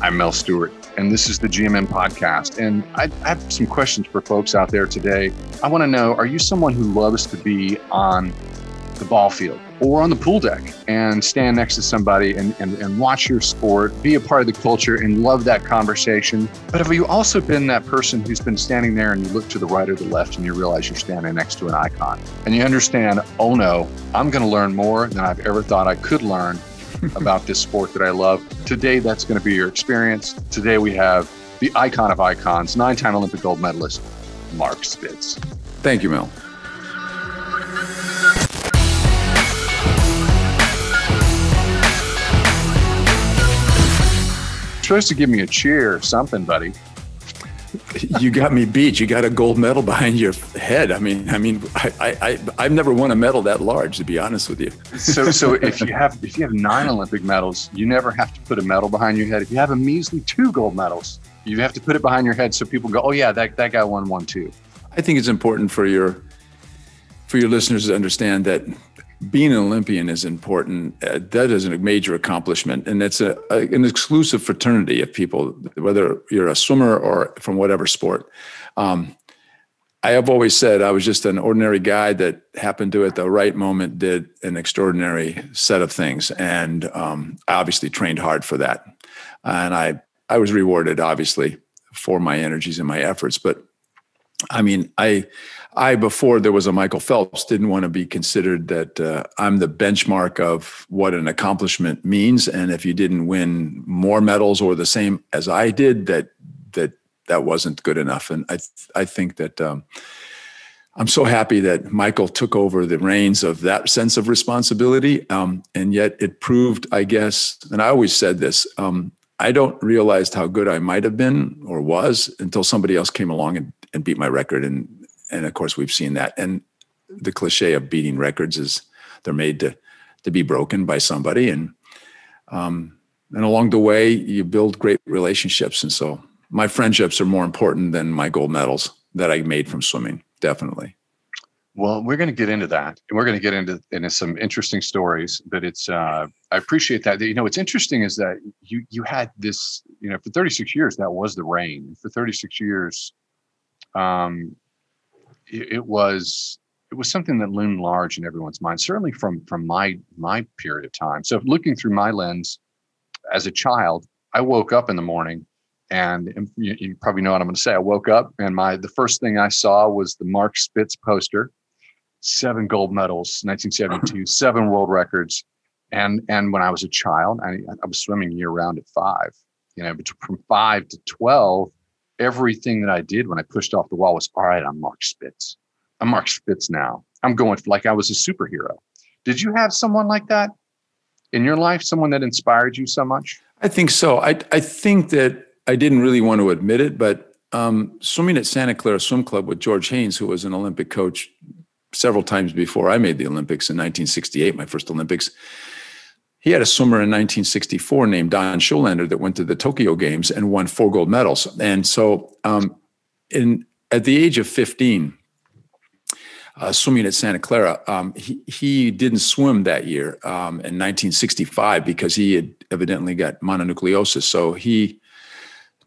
I'm Mel Stewart, and this is the GMN podcast. And I, I have some questions for folks out there today. I want to know are you someone who loves to be on the ball field or on the pool deck and stand next to somebody and, and, and watch your sport, be a part of the culture, and love that conversation? But have you also been that person who's been standing there and you look to the right or the left and you realize you're standing next to an icon and you understand, oh no, I'm going to learn more than I've ever thought I could learn about this sport that I love. Today, that's going to be your experience. Today, we have the icon of icons, nine time Olympic gold medalist, Mark Spitz. Thank you, Mel. supposed to give me a cheer or something, buddy. you got me beat. You got a gold medal behind your head. I mean, I mean, I, I, I've never won a medal that large, to be honest with you. so, so if you have if you have nine Olympic medals, you never have to put a medal behind your head. If you have a measly two gold medals, you have to put it behind your head so people go, oh yeah, that that guy won one too. I think it's important for your for your listeners to understand that being an Olympian is important. Uh, that is a major accomplishment, and it's a, a, an exclusive fraternity of people, whether you're a swimmer or from whatever sport. Um, I have always said I was just an ordinary guy that happened to, at the right moment, did an extraordinary set of things, and um, I obviously trained hard for that, and I I was rewarded obviously for my energies and my efforts. But I mean, I I, before there was a Michael Phelps, didn't want to be considered that uh, I'm the benchmark of what an accomplishment means. And if you didn't win more medals or the same as I did, that that that wasn't good enough. And I I think that um, I'm so happy that Michael took over the reins of that sense of responsibility. Um, and yet it proved, I guess, and I always said this. Um, I don't realize how good I might have been or was until somebody else came along and, and beat my record. And and of course we've seen that. And the cliche of beating records is they're made to to be broken by somebody, and um, and along the way you build great relationships. And so my friendships are more important than my gold medals that I made from swimming. Definitely. Well, we're going to get into that, and we're going to get into into some interesting stories. But it's uh, I appreciate that. You know, what's interesting is that you you had this. You know, for 36 years that was the reign. For 36 years, um, it, it was it was something that loomed large in everyone's mind certainly from from my my period of time. So looking through my lens as a child i woke up in the morning and you, you probably know what i'm going to say. I woke up and my the first thing i saw was the mark spitz poster seven gold medals 1972 seven world records. And and when i was a child i, I was swimming year round at five you know from five to 12 everything that I did when I pushed off the wall was, all right, I'm Mark Spitz. I'm Mark Spitz now. I'm going like I was a superhero. Did you have someone like that in your life? Someone that inspired you so much? I think so. I, I think that I didn't really want to admit it, but um, swimming at Santa Clara Swim Club with George Haines, who was an Olympic coach several times before I made the Olympics in 1968, my first Olympics he had a swimmer in 1964 named Don Schollander that went to the Tokyo Games and won four gold medals. And so, um, in at the age of 15, uh, swimming at Santa Clara, um, he, he didn't swim that year um, in 1965 because he had evidently got mononucleosis. So he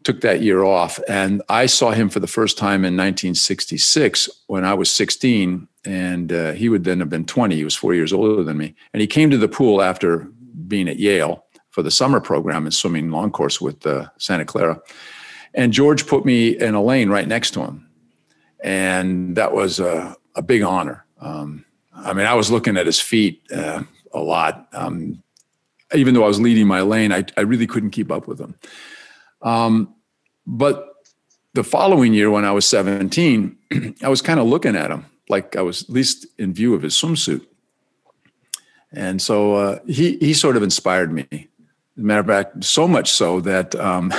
took that year off. And I saw him for the first time in 1966 when I was 16. And uh, he would then have been 20. He was four years older than me. And he came to the pool after being at Yale for the summer program in swimming long course with uh, Santa Clara. And George put me in a lane right next to him. And that was a, a big honor. Um, I mean, I was looking at his feet uh, a lot. Um, even though I was leading my lane, I, I really couldn't keep up with him. Um, but the following year, when I was 17, I was kind of looking at him like I was at least in view of his swimsuit. And so uh, he he sort of inspired me. As a matter of fact, so much so that um,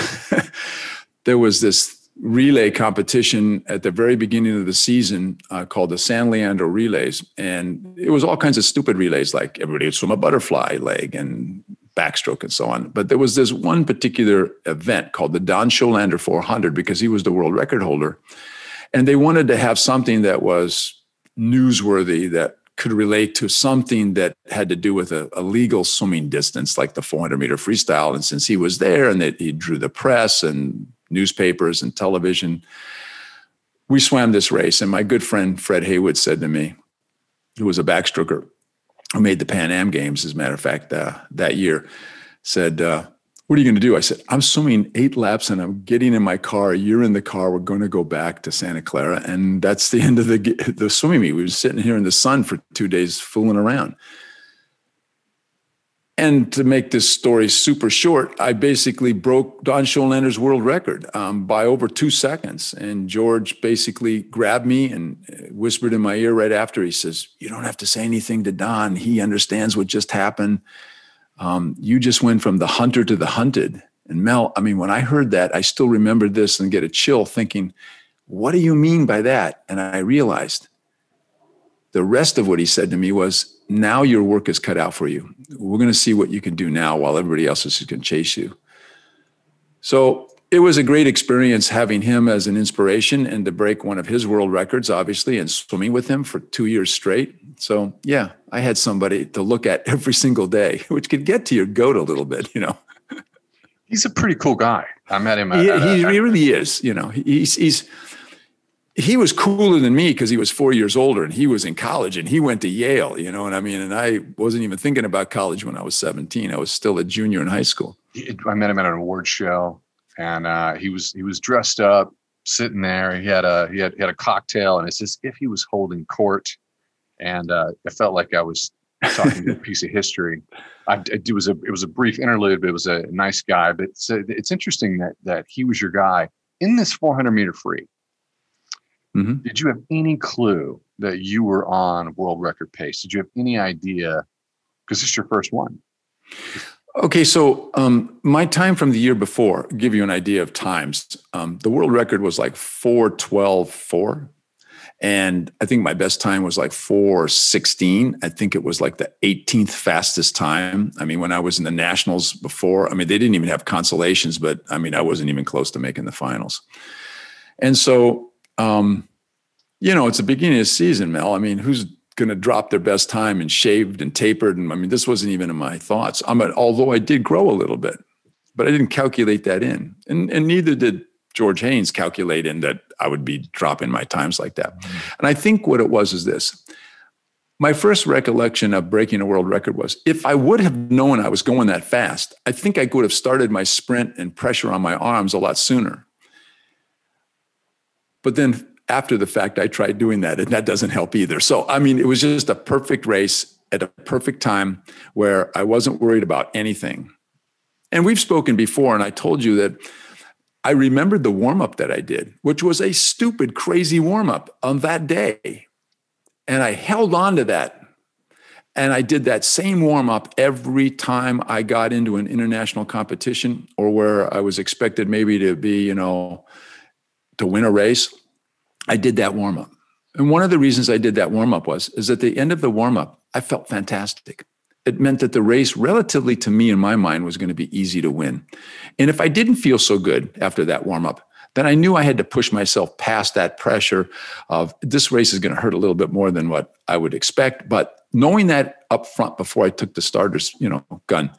there was this relay competition at the very beginning of the season uh, called the San Leandro Relays, and it was all kinds of stupid relays, like everybody would swim a butterfly leg and backstroke and so on. But there was this one particular event called the Don Schollander 400 because he was the world record holder, and they wanted to have something that was newsworthy that could relate to something that had to do with a, a, legal swimming distance, like the 400 meter freestyle. And since he was there and that he drew the press and newspapers and television, we swam this race. And my good friend Fred Haywood said to me, who was a backstroker who made the Pan Am Games, as a matter of fact, uh, that year, said, uh, what are you going to do? I said, I'm swimming eight laps and I'm getting in my car. You're in the car. We're going to go back to Santa Clara. And that's the end of the, the swimming meet. We were sitting here in the sun for two days fooling around. And to make this story super short, I basically broke Don Schollander's world record um, by over two seconds. And George basically grabbed me and whispered in my ear right after. He says, You don't have to say anything to Don. He understands what just happened um, you just went from the hunter to the hunted. And Mel, I mean, when I heard that, I still remember this and get a chill thinking, what do you mean by that? And I realized the rest of what he said to me was, now your work is cut out for you. We're going to see what you can do now while everybody else is going to chase you. So it was a great experience having him as an inspiration and to break one of his world records, obviously, and swimming with him for two years straight. So, yeah, I had somebody to look at every single day, which could get to your goat a little bit, you know. He's a pretty cool guy. I met him. At, he, he really is. You know, he's he's he was cooler than me because he was four years older and he was in college and he went to Yale. You know what I mean? And I wasn't even thinking about college when I was seventeen. I was still a junior in high school. I met him at an award show and uh, he was he was dressed up, sitting there. He had a he had, he had a cocktail, and it's as if he was holding court. And uh, it felt like I was talking to a piece of history. I, it was a it was a brief interlude, but it was a nice guy. But it's, it's interesting that that he was your guy in this 400 meter free. Mm-hmm. Did you have any clue that you were on world record pace? Did you have any idea? Because it's your first one. Okay, so um, my time from the year before, give you an idea of times. Um, the world record was like 412 4. And I think my best time was like 416. I think it was like the 18th fastest time. I mean, when I was in the nationals before, I mean, they didn't even have consolations, but I mean, I wasn't even close to making the finals. And so, um, you know, it's the beginning of the season, Mel. I mean, who's going to drop their best time and shaved and tapered. And I mean, this wasn't even in my thoughts. I'm a, although I did grow a little bit, but I didn't calculate that in, and and neither did George Haines calculate in that I would be dropping my times like that. Mm-hmm. And I think what it was is this. My first recollection of breaking a world record was if I would have known I was going that fast, I think I could have started my sprint and pressure on my arms a lot sooner. But then after the fact, I tried doing that, and that doesn't help either. So, I mean, it was just a perfect race at a perfect time where I wasn't worried about anything. And we've spoken before, and I told you that I remembered the warm up that I did, which was a stupid, crazy warm up on that day. And I held on to that. And I did that same warm up every time I got into an international competition or where I was expected maybe to be, you know, to win a race. I did that warm up. And one of the reasons I did that warm up was is at the end of the warm up, I felt fantastic. It meant that the race, relatively to me in my mind, was going to be easy to win. And if I didn't feel so good after that warm up, then I knew I had to push myself past that pressure of this race is going to hurt a little bit more than what I would expect. But knowing that up front before I took the starter's, you know, gun,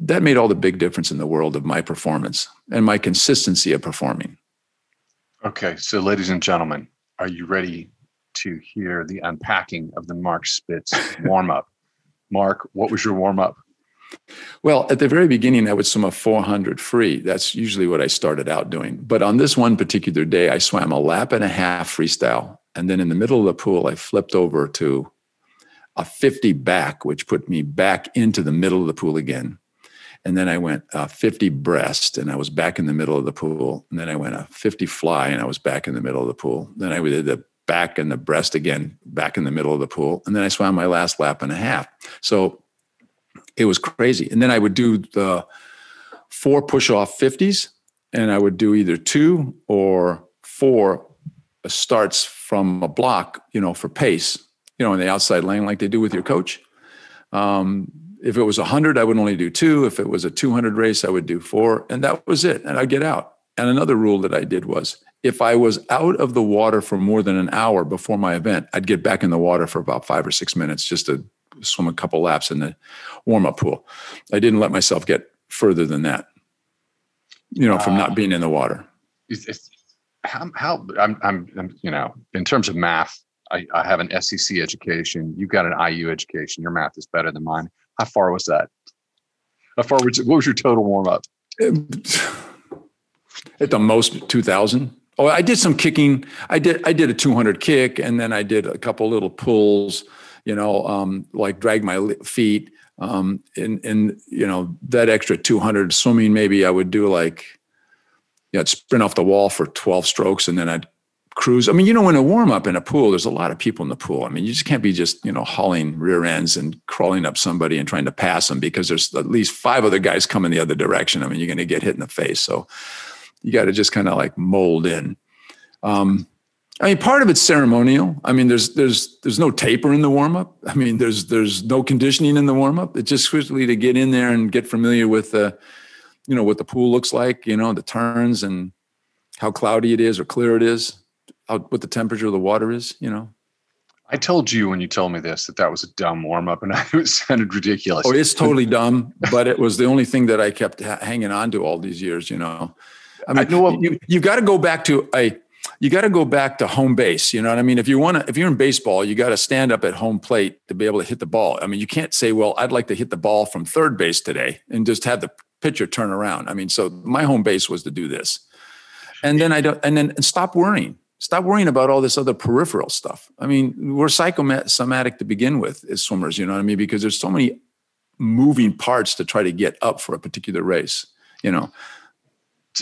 that made all the big difference in the world of my performance and my consistency of performing. Okay, so ladies and gentlemen, are you ready to hear the unpacking of the Mark Spitz warm up? Mark, what was your warm up? Well, at the very beginning, I would swim a 400 free. That's usually what I started out doing. But on this one particular day, I swam a lap and a half freestyle. And then in the middle of the pool, I flipped over to a 50 back, which put me back into the middle of the pool again. And then I went uh, 50 breast and I was back in the middle of the pool. And then I went a 50 fly and I was back in the middle of the pool. Then I did the back and the breast again, back in the middle of the pool. And then I swam my last lap and a half. So it was crazy. And then I would do the four push off 50s and I would do either two or four starts from a block, you know, for pace, you know, in the outside lane like they do with your coach. Um, if it was 100 i would only do two if it was a 200 race i would do four and that was it and i'd get out And another rule that I did was if I was out of the water for more than an hour before my event, I'd get back in the water for about five or six minutes just to swim a couple laps in the warm up pool. I didn't let myself get further than that, you know, from uh, not being in the water. It's, it's, how, how I'm, I'm, I'm, you know, in terms of math, I, I have an SEC education. You've got an IU education. Your math is better than mine. How far was that? How far was, what was your total warm up? At the most, 2000. Oh, I did some kicking. I did I did a 200 kick, and then I did a couple little pulls. You know, um, like drag my feet. Um, and and you know that extra 200 swimming, maybe I would do like, you know, I'd sprint off the wall for 12 strokes, and then I'd cruise. I mean, you know, in a warm up in a pool, there's a lot of people in the pool. I mean, you just can't be just, you know, hauling rear ends and crawling up somebody and trying to pass them because there's at least five other guys coming the other direction. I mean, you're going to get hit in the face. So you got to just kind of like mold in. Um, I mean, part of it's ceremonial. I mean, there's there's there's no taper in the warm up. I mean, there's there's no conditioning in the warm up. It's just quickly to get in there and get familiar with the, you know, what the pool looks like. You know, the turns and how cloudy it is or clear it is, how what the temperature of the water is. You know. I told you when you told me this that that was a dumb warm up, and I, it sounded ridiculous. Oh, it's totally dumb, but it was the only thing that I kept ha- hanging on to all these years. You know, I mean, I know you, you've got to go back to a you got to go back to home base. You know what I mean? If you want to, if you're in baseball, you got to stand up at home plate to be able to hit the ball. I mean, you can't say, well, I'd like to hit the ball from third base today and just have the pitcher turn around. I mean, so my home base was to do this. And then I don't, and then and stop worrying. Stop worrying about all this other peripheral stuff. I mean, we're psychosomatic to begin with as swimmers, you know what I mean? Because there's so many moving parts to try to get up for a particular race, you know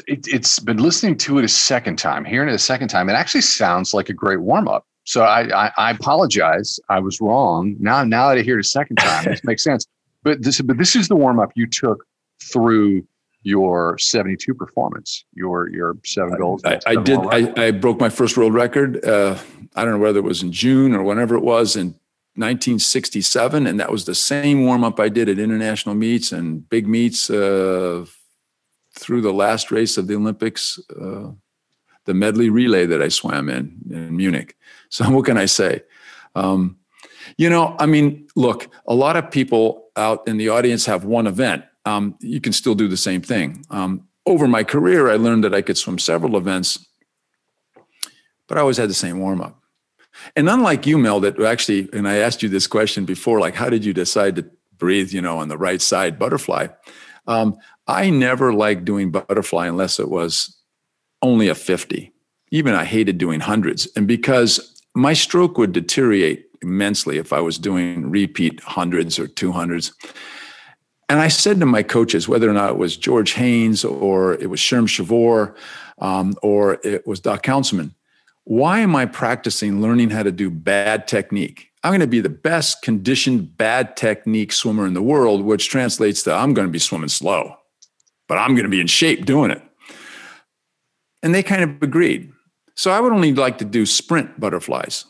it, has been listening to it a second time, hearing it a second time. It actually sounds like a great warm up. So I, I, I, apologize. I was wrong. Now, now that I hear it a second time, this makes sense. But this, but this is the warm up you took through your 72 performance, your your seven goals. I, I did. I, I, broke my first world record. Uh, I don't know whether it was in June or whenever it was in 1967, and that was the same warm up I did at international meets and big meets. Uh, through the last race of the Olympics, uh, the medley relay that I swam in in Munich. So what can I say? Um, you know, I mean, look, a lot of people out in the audience have one event. Um, you can still do the same thing. Um, over my career, I learned that I could swim several events, but I always had the same warm up. And unlike you, Mel, that actually, and I asked you this question before, like, how did you decide to breathe, you know, on the right side butterfly? Um, I never liked doing butterfly unless it was only a 50. Even I hated doing hundreds. And because my stroke would deteriorate immensely if I was doing repeat hundreds or 200s. And I said to my coaches, whether or not it was George Haines or it was Sherm Chavoor um, or it was Doc Counsilman, why am I practicing learning how to do bad technique? I'm going to be the best conditioned bad technique swimmer in the world, which translates to I'm going to be swimming slow but I'm going to be in shape doing it. And they kind of agreed. So I would only like to do sprint butterflies.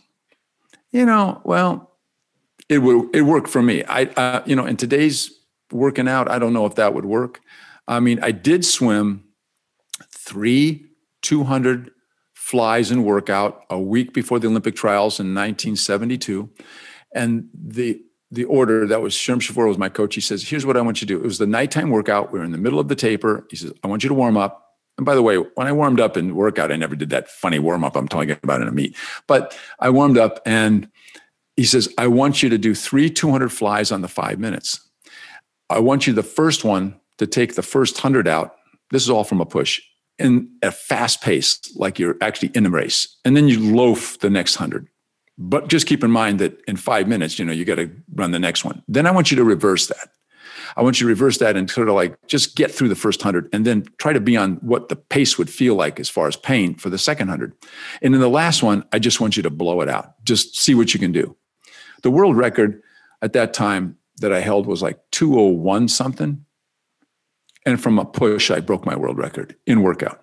You know, well, it would it worked for me. I uh, you know, in today's working out, I don't know if that would work. I mean, I did swim three 200 flies in workout a week before the Olympic trials in 1972. And the the order that was Sherm Chavoor was my coach. He says, "Here's what I want you to do." It was the nighttime workout. We were in the middle of the taper. He says, "I want you to warm up." And by the way, when I warmed up in workout, I never did that funny warm up I'm talking about in a meet. But I warmed up, and he says, "I want you to do three 200 flies on the five minutes. I want you the first one to take the first hundred out. This is all from a push." In a fast pace, like you're actually in a race, and then you loaf the next hundred. But just keep in mind that in five minutes, you know, you got to run the next one. Then I want you to reverse that. I want you to reverse that and sort of like just get through the first hundred and then try to be on what the pace would feel like as far as pain for the second hundred. And in the last one, I just want you to blow it out. Just see what you can do. The world record at that time that I held was like 201 something. And from a push, I broke my world record in workout.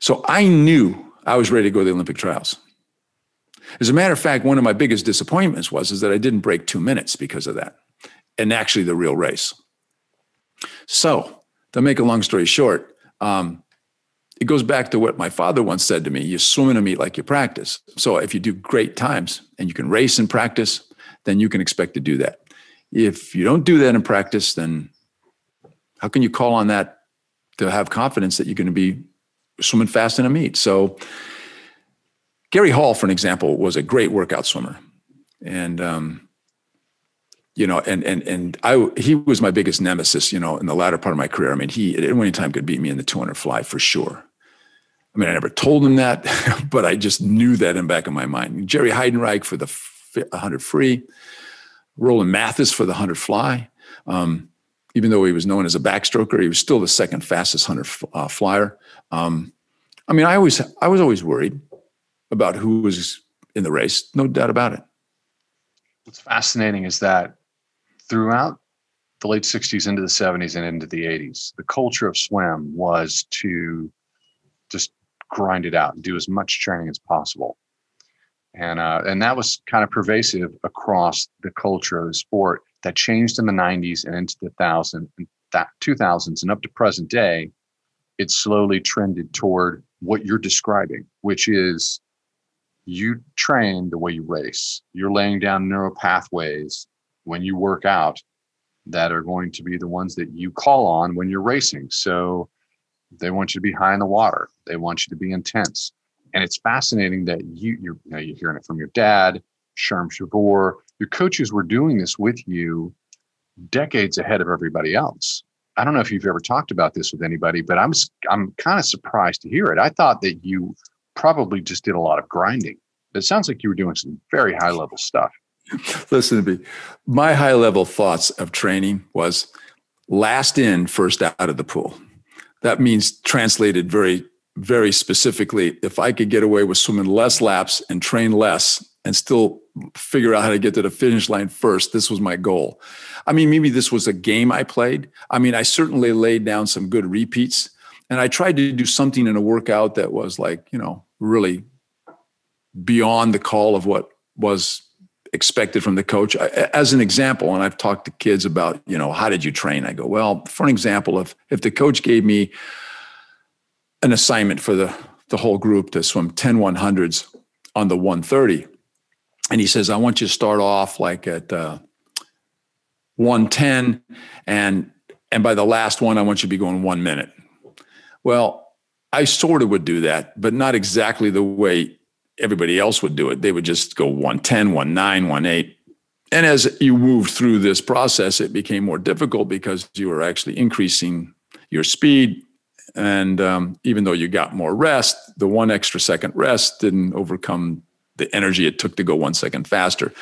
So I knew I was ready to go to the Olympic trials. As a matter of fact, one of my biggest disappointments was is that I didn't break two minutes because of that, and actually the real race. So, to make a long story short, um, it goes back to what my father once said to me you swim in a meet like you practice. So if you do great times and you can race in practice, then you can expect to do that. If you don't do that in practice, then how can you call on that to have confidence that you're going to be swimming fast in a meet? So, Gary Hall, for an example, was a great workout swimmer, and um, you know, and and and I he was my biggest nemesis, you know, in the latter part of my career. I mean, he at any time could beat me in the 200 fly for sure. I mean, I never told him that, but I just knew that in back of my mind. Jerry Heidenreich for the 100 free, Roland Matthes for the 100 fly. Um, even though he was known as a backstroker, he was still the second fastest 100 uh, flyer. Um, I mean, I always, I was always worried about who was in the race. No doubt about it. What's fascinating is that throughout the late 60s into the 70s and into the 80s, the culture of swim was to just grind it out and do as much training as possible. And uh, and that was kind of pervasive across the culture of the sport that changed in the 90s and into the thousand that 2000s and up to present day it slowly trended toward what you're describing which is you train the way you race. You're laying down neural pathways when you work out that are going to be the ones that you call on when you're racing. So they want you to be high in the water. They want you to be intense and it's fascinating that you you're, you know, you're hearing it from your dad Sherm Chavoor, your coaches were doing this with you decades ahead of everybody else. I don't know if you've ever talked about this with anybody, but I'm I'm kind of surprised to hear it. I thought that you probably just did a lot of grinding. It sounds like you were doing some very high level stuff. Listen to me. My high level thoughts of training was last in, first out of the pool. That means translated very, very specifically, if I could get away with swimming less laps and train less and still figure out how to get to the finish line first. This was my goal. I mean, maybe this was a game I played. I mean, I certainly laid down some good repeats and I tried to do something in a workout that was like, you know, really beyond the call of what was expected from the coach. As an example, and I've talked to kids about, you know, how did you train? I go, well, for an example, if if the coach gave me an assignment for the the whole group to swim 10 100s on the 130 and he says, I want you to start off like at uh, 110, and and by the last one, I want you to be going one minute. Well, I sort of would do that, but not exactly the way everybody else would do it. They would just go 110, 19, 18. And as you moved through this process, it became more difficult because you were actually increasing your speed. And um, even though you got more rest, the one extra second rest didn't overcome the energy it took to go one second faster.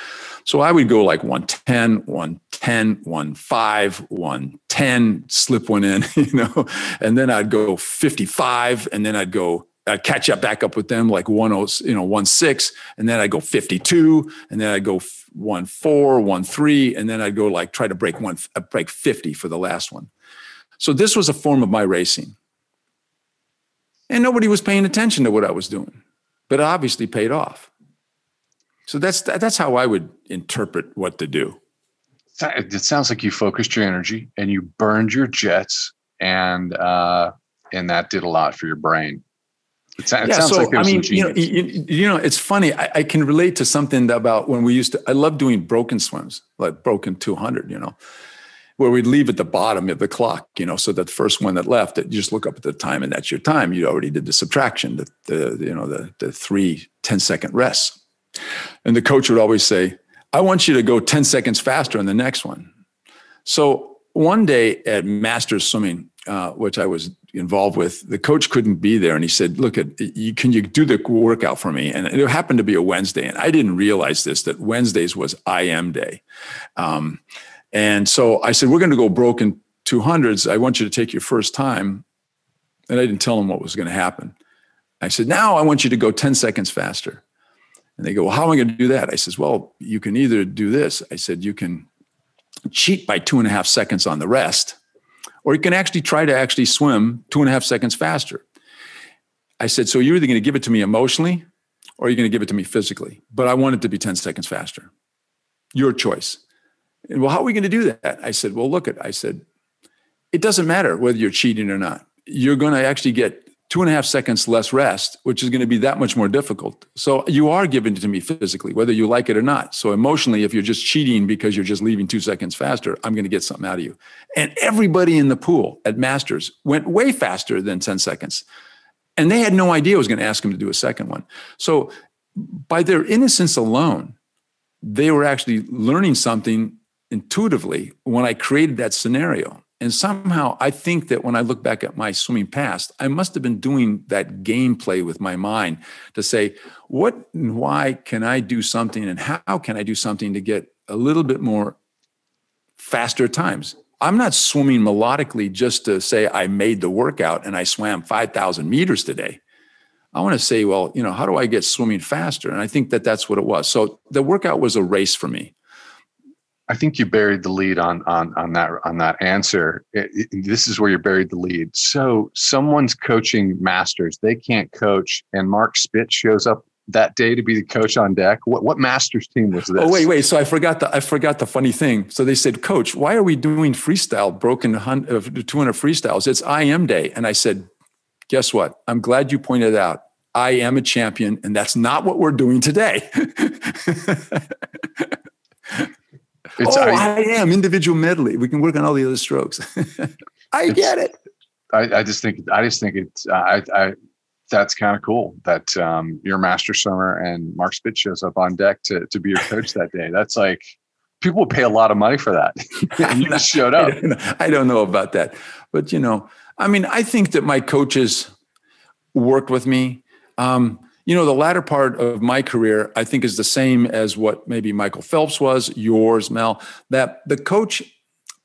So I would go like 110, 110, 15, 110, slip one in, you know, and then I'd go 55, and then I'd go, I'd catch up back up with them like 10, you know, 16, and then I'd go 52, and then I'd go 14, 13, and then I'd go like try to break one, uh, break 50 for the last one. So this was a form of my racing. And nobody was paying attention to what I was doing, but it obviously paid off. So that's that's how I would interpret what to do. It sounds like you focused your energy and you burned your jets, and uh, and that did a lot for your brain. It, it yeah, so, like I mean, you know, you, you, know, it's funny. I, I, can relate to something about when we used to. I love doing broken swims, like broken two hundred. You know, where we'd leave at the bottom of the clock. You know, so that the first one that left, you just look up at the time, and that's your time. You already did the subtraction, the, the you know the the three 10 second rests. And the coach would always say, I want you to go 10 seconds faster on the next one. So one day at Masters Swimming, uh, which I was involved with, the coach couldn't be there, and he said, "Look, at you, can you do the workout for me?" And it happened to be a Wednesday, and I didn't realize this that Wednesdays was IM day, um, and so I said, "We're going to go broken 200s. I want you to take your first time," and I didn't tell them what was going to happen. I said, "Now I want you to go 10 seconds faster." And they go, Well, how am I going to do that? I says, Well, you can either do this. I said, You can cheat by two and a half seconds on the rest, or you can actually try to actually swim two and a half seconds faster. I said, So you're either going to give it to me emotionally or you're going to give it to me physically, but I want it to be 10 seconds faster. Your choice. And well, how are we going to do that? I said, Well, look at, I said, it doesn't matter whether you're cheating or not. You're going to actually get two and a half seconds less rest, which is going to be that much more difficult. So you are giving it to me physically, whether you like it or not. So emotionally, if you're just cheating because you're just leaving two seconds faster, I'm going to get something out of you. And everybody in the pool at Masters went way faster than 10 seconds. And they had no idea I was going to ask them to do a second one. So by their innocence alone, they were actually learning something intuitively when I created that scenario. And somehow I think that when I look back at my swimming past, I must have been doing that gameplay with my mind to say, what and why can I do something and how can I do something to get a little bit more faster times? I'm not swimming melodically just to say I made the workout and I swam 5,000 meters today. I want to say, well, you know, how do I get swimming faster? And I think that that's what it was. So the workout was a race for me. I think you buried the lead on on on that on that answer. It, it, this is where you buried the lead. So someone's coaching masters, they can't coach, and Mark Spitz shows up that day to be the coach on deck. What what masters team was this? Oh wait, wait. So I forgot the I forgot the funny thing. So they said, Coach, why are we doing freestyle broken uh, 200 freestyles? It's IM day, and I said, Guess what? I'm glad you pointed out. I am a champion, and that's not what we're doing today. It's, oh, I, I, am individual medley. We can work on all the other strokes. I get it. I, I, just think I just think it's I, I that's kind of cool that um, your master swimmer and Mark Spitz shows up on deck to to be your coach that day. That's like people would pay a lot of money for that. you just showed up. I don't, I don't know about that, but you know, I mean, I think that my coaches worked with me. Um, you know, the latter part of my career, I think, is the same as what maybe Michael Phelps was, yours, Mel. That the coach,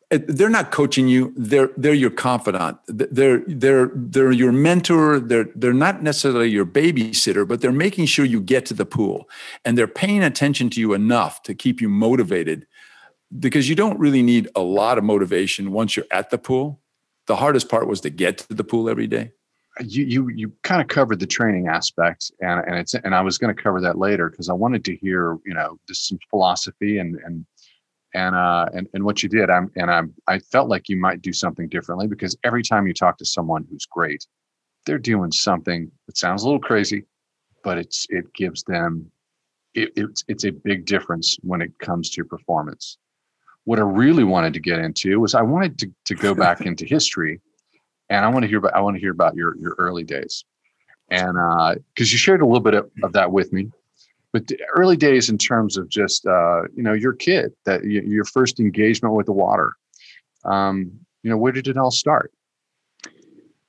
they're not coaching you; they're they're your confidant. They're they're they're your mentor. They're they're not necessarily your babysitter, but they're making sure you get to the pool, and they're paying attention to you enough to keep you motivated. Because you don't really need a lot of motivation once you're at the pool. The hardest part was to get to the pool every day you you you kind of covered the training aspect and and it's and I was going to cover that later because I wanted to hear you know just some philosophy and and and uh and, and what you did. I'm and I'm I felt like you might do something differently because every time you talk to someone who's great they're doing something that sounds a little crazy but it's it gives them it, it's it's a big difference when it comes to performance. What I really wanted to get into was I wanted to to go back into history and I want to hear about I want to hear about your your early days, and because uh, you shared a little bit of, of, that with me, but the early days in terms of just uh, you know your kid that you, your first engagement with the water, um, you know where did it all start?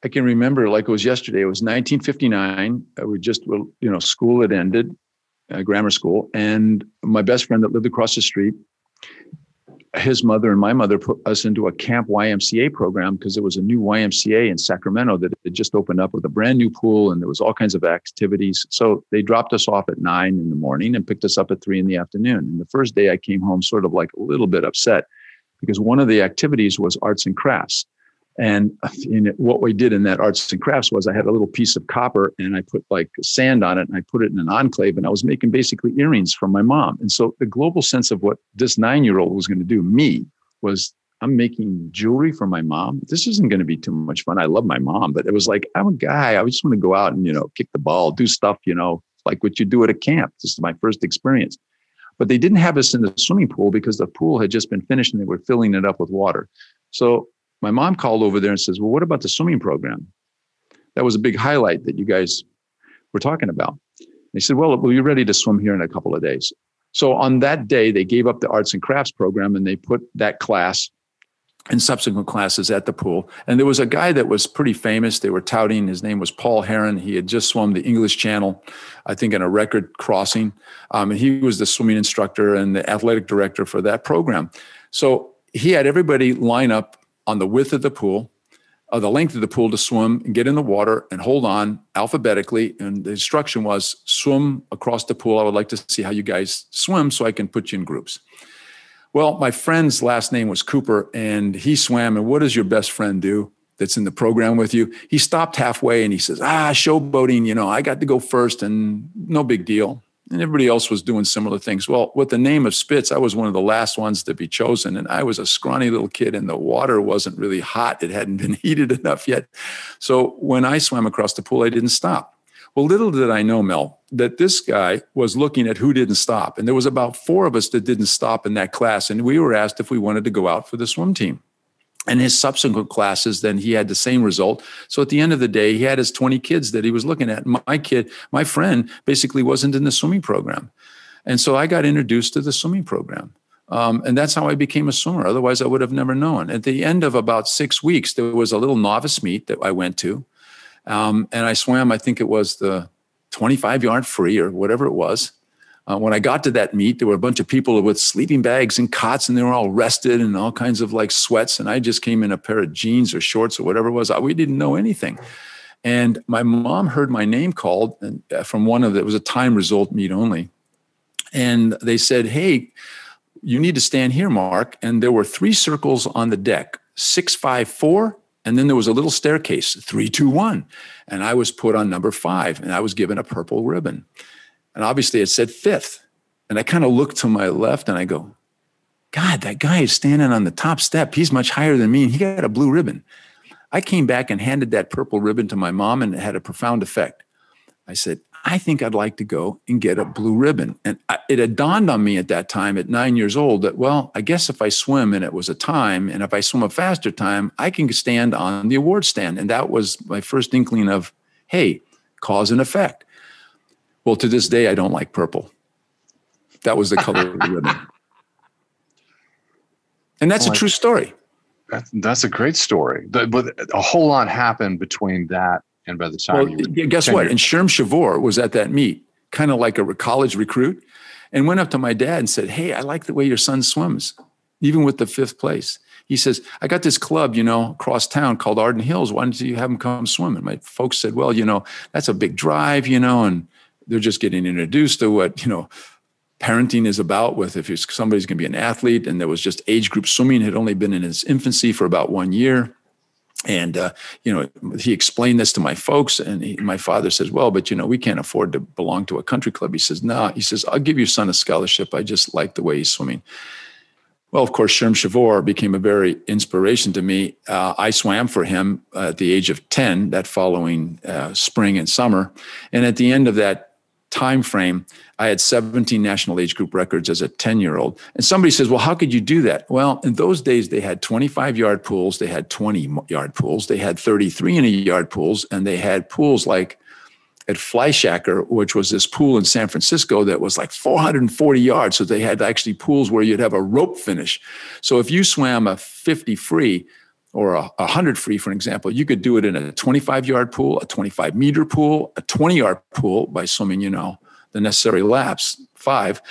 I can remember like it was yesterday. It was 1959. We just you know school had ended, uh, grammar school, and my best friend that lived across the street his mother and my mother put us into a camp YMCA program because there was a new YMCA in Sacramento that had just opened up with a brand new pool and there was all kinds of activities. So they dropped us off at nine in the morning and picked us up at three in the afternoon. And the first day I came home sort of like a little bit upset because one of the activities was arts and crafts. And what we did in that arts and crafts was I had a little piece of copper and I put like sand on it and I put it in an enclave and I was making basically earrings for my mom. And so the global sense of what this nine year old was going to do, me, was I'm making jewelry for my mom. This isn't going to be too much fun. I love my mom, but it was like, I'm a guy. I just want to go out and, you know, kick the ball, do stuff, you know, like what you do at a camp. This is my first experience. But they didn't have us in the swimming pool because the pool had just been finished and they were filling it up with water. So my mom called over there and says, Well, what about the swimming program? That was a big highlight that you guys were talking about. They said, Well, we'll be ready to swim here in a couple of days. So on that day, they gave up the arts and crafts program and they put that class and subsequent classes at the pool. And there was a guy that was pretty famous. They were touting. His name was Paul Heron. He had just swum the English Channel, I think, in a record crossing. Um, and he was the swimming instructor and the athletic director for that program. So he had everybody line up on the width of the pool, uh, the length of the pool to swim and get in the water and hold on alphabetically. And the instruction was swim across the pool. I would like to see how you guys swim so I can put you in groups. Well, my friend's last name was Cooper, and he swam. And what does your best friend do? That's in the program with you. He stopped halfway and he says, Ah, showboating, you know, I got to go first and no big deal. And everybody else was doing similar things. Well, with the name of Spitz, I was one of the last ones to be chosen. And I was a scrawny little kid, and the water wasn't really hot. It hadn't been heated enough yet. So when I swam across the pool, I didn't stop. Well, little did I know, Mel, that this guy was looking at who didn't stop. And there was about four of us that didn't stop in that class. And we were asked if we wanted to go out for the swim team and his subsequent classes then he had the same result. So at the end of the day he had his 20 kids that he was looking at. My kid my friend basically wasn't in the swimming program. And so i got introduced to the swimming program. Um, and that's how i became a swimmer. Otherwise i would have never known. At the end of about six weeks there was a little novice meet that i went to. Um, and i swam i think it was the 25 yard free or whatever it was uh, when I got to that meet, there were a bunch of people with sleeping bags and cots, and they were all rested and all kinds of like sweats. And I just came in a pair of jeans or shorts or whatever it was. We didn't know anything. And my mom heard my name called uh, from one of the, it was a time result meet only. And they said, Hey, you need to stand here, Mark. And there were three circles on the deck six, five, four. And then there was a little staircase, three, two, one. And I was put on number five, and I was given a purple ribbon. And obviously it said fifth. And I kind of look to my left and I go, God, that guy is standing on the top step. He's much higher than me and he got a blue ribbon. I came back and handed that purple ribbon to my mom and it had a profound effect. I said, I think I'd like to go and get a blue ribbon. And it had dawned on me at that time, at nine years old, that, well, I guess if I swim and it was a time, and if I swim a faster time, I can stand on the award stand. And that was my first inkling of, hey, cause and effect. Well, to this day, I don't like purple. That was the color of the ribbon. And that's a true story. That's, that's a great story. But, but, a whole lot happened between that and by the time well, you guess what? And Sherm Chavoor was at that meet, kind of like a college recruit, and went up to my dad and said, Hey, I like the way your son swims, even with the fifth place. He says, I got this club, you know, across town called Arden Hills. Why don't you have him come swim? And my folks said, Well, you know, that's a big drive, you know, and they're just getting introduced to what you know parenting is about with if somebody's going to be an athlete and there was just age group swimming had only been in its infancy for about one year and uh, you know he explained this to my folks and he, my father says well but you know we can't afford to belong to a country club he says no nah. he says i'll give your son a scholarship i just like the way he's swimming well, of course, Sherm Chavoor became a very inspiration to me. Uh, I swam for him at the age of 10 that following uh, spring and summer. And at the end of that time frame, I had 17 national age group records as a 10 year old. And somebody says, Well, how could you do that? Well, in those days, they had 25 yard pools, they had 20 yard pools, they had 33 in a yard pools, and they had pools like at Fleishhacker, which was this pool in San Francisco that was like 440 yards. So they had actually pools where you'd have a rope finish. So if you swam a 50 free, or a 100 free, for example, you could do it in a 25 yard pool, a 25 meter pool, a 20 yard pool by swimming, you know, the necessary laps, five.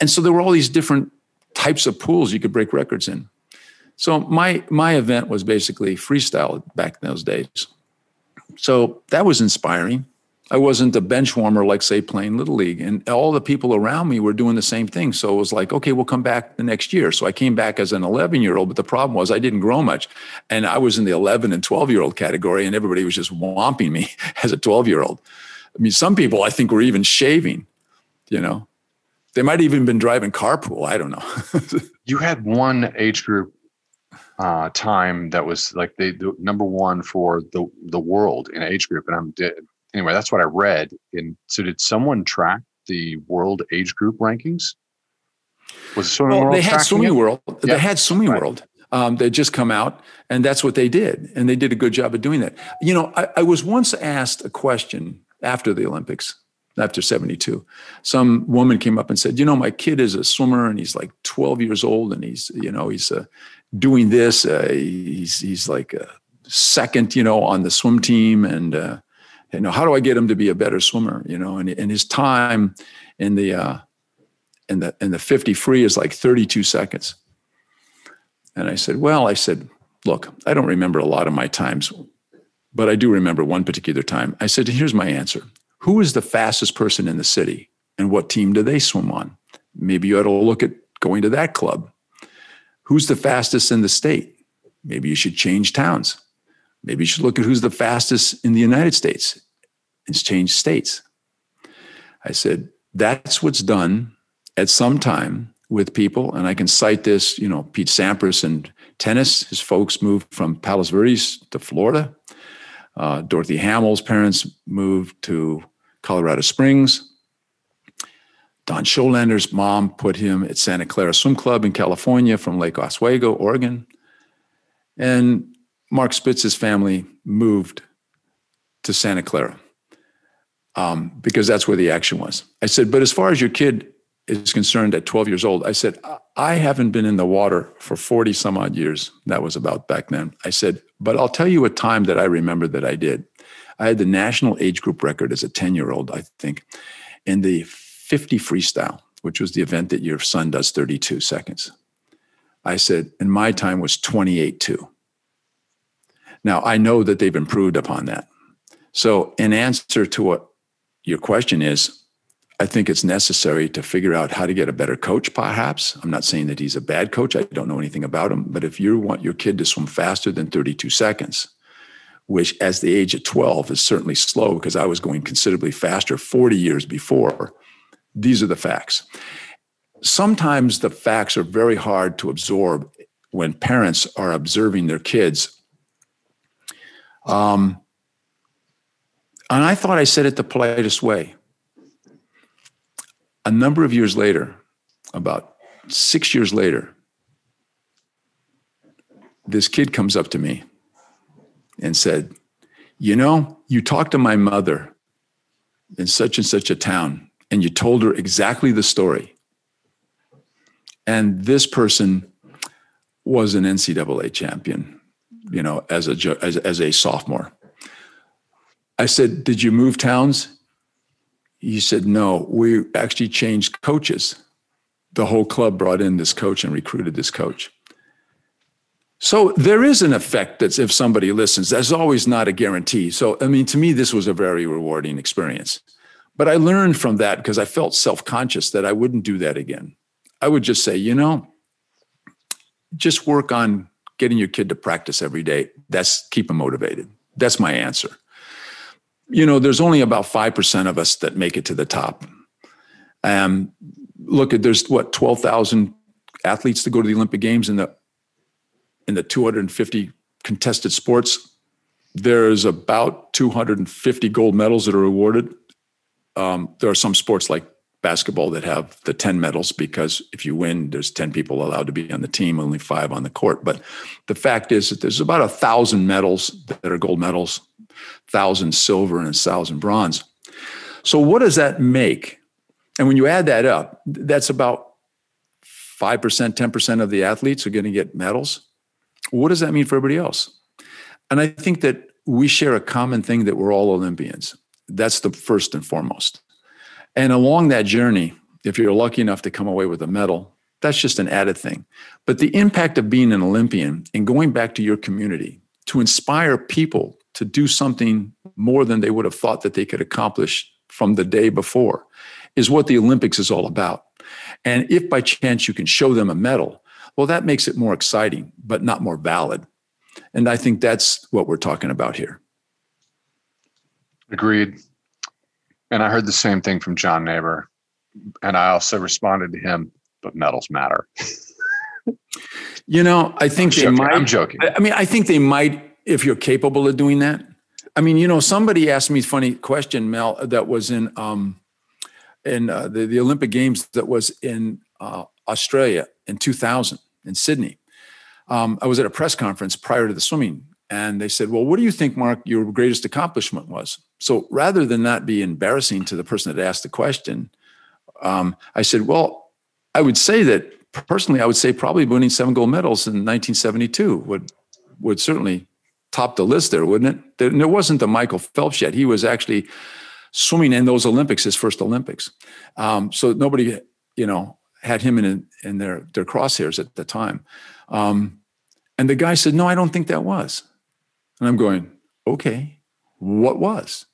And so there were all these different types of pools you could break records in. So my my event was basically freestyle back in those days. So that was inspiring. I wasn't a bench warmer like, say, playing Little League. And all the people around me were doing the same thing. So it was like, okay, we'll come back the next year. So I came back as an 11 year old, but the problem was I didn't grow much. And I was in the 11 and 12 year old category, and everybody was just whomping me as a 12 year old. I mean, some people I think were even shaving, you know. They might even been driving carpool. I don't know. you had one age group uh, time that was like the, the, number one for the the world in age group, and I'm anyway, that's what I read. And so, did someone track the world age group rankings? Was Swimming well, World? They had Swimming it? World. They had Swimming right. World. Um, they just come out, and that's what they did, and they did a good job of doing that. You know, I, I was once asked a question after the Olympics, after 72 some woman came up and said you know my kid is a swimmer and he's like 12 years old and he's you know he's uh, doing this uh, he's he's like a second you know on the swim team and uh, you know, how do I get him to be a better swimmer? You know, and, and his time in the uh, in the in the 50 free is like 32 seconds. And I said, well, I said, look, I don't remember a lot of my times, but I do remember one particular time. I said, here's my answer. Who is the fastest person in the city and what team do they swim on? Maybe you ought to look at going to that club. Who's the fastest in the state? Maybe you should change towns. Maybe you should look at who's the fastest in the United States and change states. I said, that's what's done at some time with people. And I can cite this, you know, Pete Sampras and tennis. His folks moved from Palos Verdes to Florida. Uh, Dorothy Hamill's parents moved to Colorado Springs. Don Schollander's mom put him at Santa Clara Swim Club in California from Lake Oswego, Oregon. And Mark Spitz's family moved to Santa Clara um, because that's where the action was. I said, but as far as your kid is concerned at 12 years old, I said, I haven't been in the water for 40 some odd years. That was about back then. I said, but I'll tell you a time that I remember that I did. I had the national age group record as a 10 year old, I think, in the 50 freestyle, which was the event that your son does 32 seconds. I said, and my time was 28 2. Now, I know that they've improved upon that. So, in answer to what your question is, I think it's necessary to figure out how to get a better coach, perhaps. I'm not saying that he's a bad coach. I don't know anything about him. But if you want your kid to swim faster than 32 seconds, which as the age of 12 is certainly slow because I was going considerably faster 40 years before, these are the facts. Sometimes the facts are very hard to absorb when parents are observing their kids. Um, and I thought I said it the politest way. A number of years later, about six years later, this kid comes up to me and said, You know, you talked to my mother in such and such a town, and you told her exactly the story. And this person was an NCAA champion, you know, as a as, as a sophomore. I said, Did you move towns? He said, No, we actually changed coaches. The whole club brought in this coach and recruited this coach. So there is an effect that's if somebody listens, that's always not a guarantee. So, I mean, to me, this was a very rewarding experience. But I learned from that because I felt self conscious that I wouldn't do that again. I would just say, you know, just work on getting your kid to practice every day. That's keep them motivated. That's my answer. You know, there's only about 5% of us that make it to the top. Um, look at there's what 12,000 athletes to go to the Olympic Games in the in the 250 contested sports, there's about 250 gold medals that are awarded. Um, there are some sports like basketball that have the 10 medals because if you win, there's 10 people allowed to be on the team, only five on the court. But the fact is that there's about a thousand medals that are gold medals, thousand silver, and a thousand bronze. So what does that make? And when you add that up, that's about 5%, 10% of the athletes are going to get medals. What does that mean for everybody else? And I think that we share a common thing that we're all Olympians. That's the first and foremost. And along that journey, if you're lucky enough to come away with a medal, that's just an added thing. But the impact of being an Olympian and going back to your community to inspire people to do something more than they would have thought that they could accomplish from the day before is what the Olympics is all about. And if by chance you can show them a medal, well, that makes it more exciting, but not more valid. And I think that's what we're talking about here. Agreed. And I heard the same thing from John Naber. And I also responded to him, but medals matter. you know, I think I'm they joking. might. I'm joking. I mean, I think they might if you're capable of doing that. I mean, you know, somebody asked me a funny question, Mel, that was in um, in uh, the, the Olympic Games that was in uh, Australia in 2000 in Sydney. Um, I was at a press conference prior to the swimming, and they said, Well, what do you think, Mark, your greatest accomplishment was? So rather than that be embarrassing to the person that asked the question, um, I said, Well, I would say that personally, I would say probably winning seven gold medals in 1972 would, would certainly top the list there, wouldn't it? There, there wasn't the Michael Phelps yet. He was actually swimming in those Olympics, his first Olympics. Um, so nobody, you know, had him in in their their crosshairs at the time. Um, and the guy said, "No, I don't think that was." And I'm going, "Okay, what was?"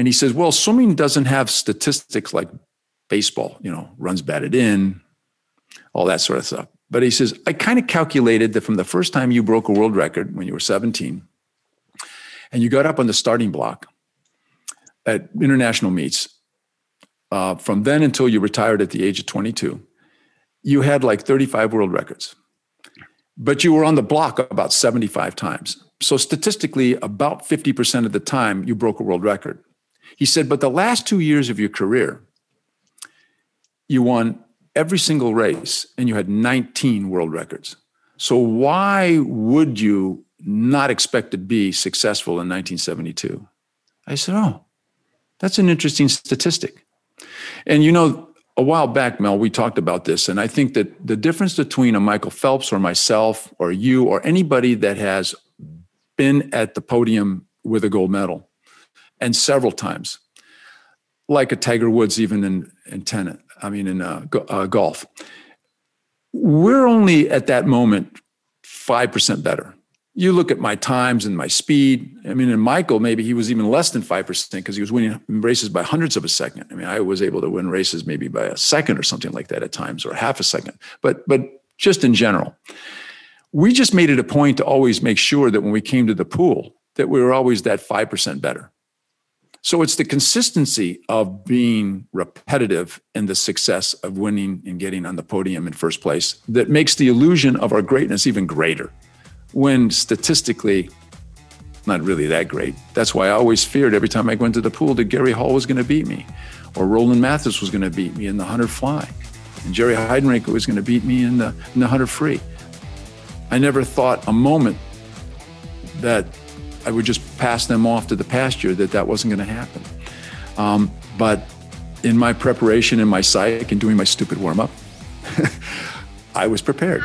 And he says, "Well, swimming doesn't have statistics like baseball. You know, runs batted in, all that sort of stuff." But he says, "I kind of calculated that from the first time you broke a world record when you were 17, and you got up on the starting block." At international meets, uh, from then until you retired at the age of 22, you had like 35 world records, but you were on the block about 75 times. So statistically, about 50% of the time you broke a world record. He said, but the last two years of your career, you won every single race and you had 19 world records. So why would you not expect to be successful in 1972? I said, oh, that's an interesting statistic. And you know, a while back, Mel, we talked about this, and I think that the difference between a Michael Phelps or myself or you or anybody that has been at the podium with a gold medal and several times, like a Tiger Woods, even in, in tennis, I mean, in uh, go, uh, golf, we're only at that moment 5% better you look at my times and my speed. I mean, in Michael, maybe he was even less than 5% because he was winning races by hundreds of a second. I mean, I was able to win races maybe by a second or something like that at times, or half a second. But but just in general, we just made it a point to always make sure that when we came to the pool, that we were always that 5% better. So it's the consistency of being repetitive and the success of winning and getting on the podium in first place that makes the illusion of our greatness even greater when statistically not really that great. That's why I always feared every time I went to the pool that Gary Hall was going to beat me, or Roland Matthes was going to beat me in the 100 fly, and Jerry Heidenreich was going to beat me in the, in the 100 free. I never thought a moment that I would just pass them off to the pasture, that that wasn't going to happen. Um, but in my preparation, in my psych, and doing my stupid warm up, I was prepared.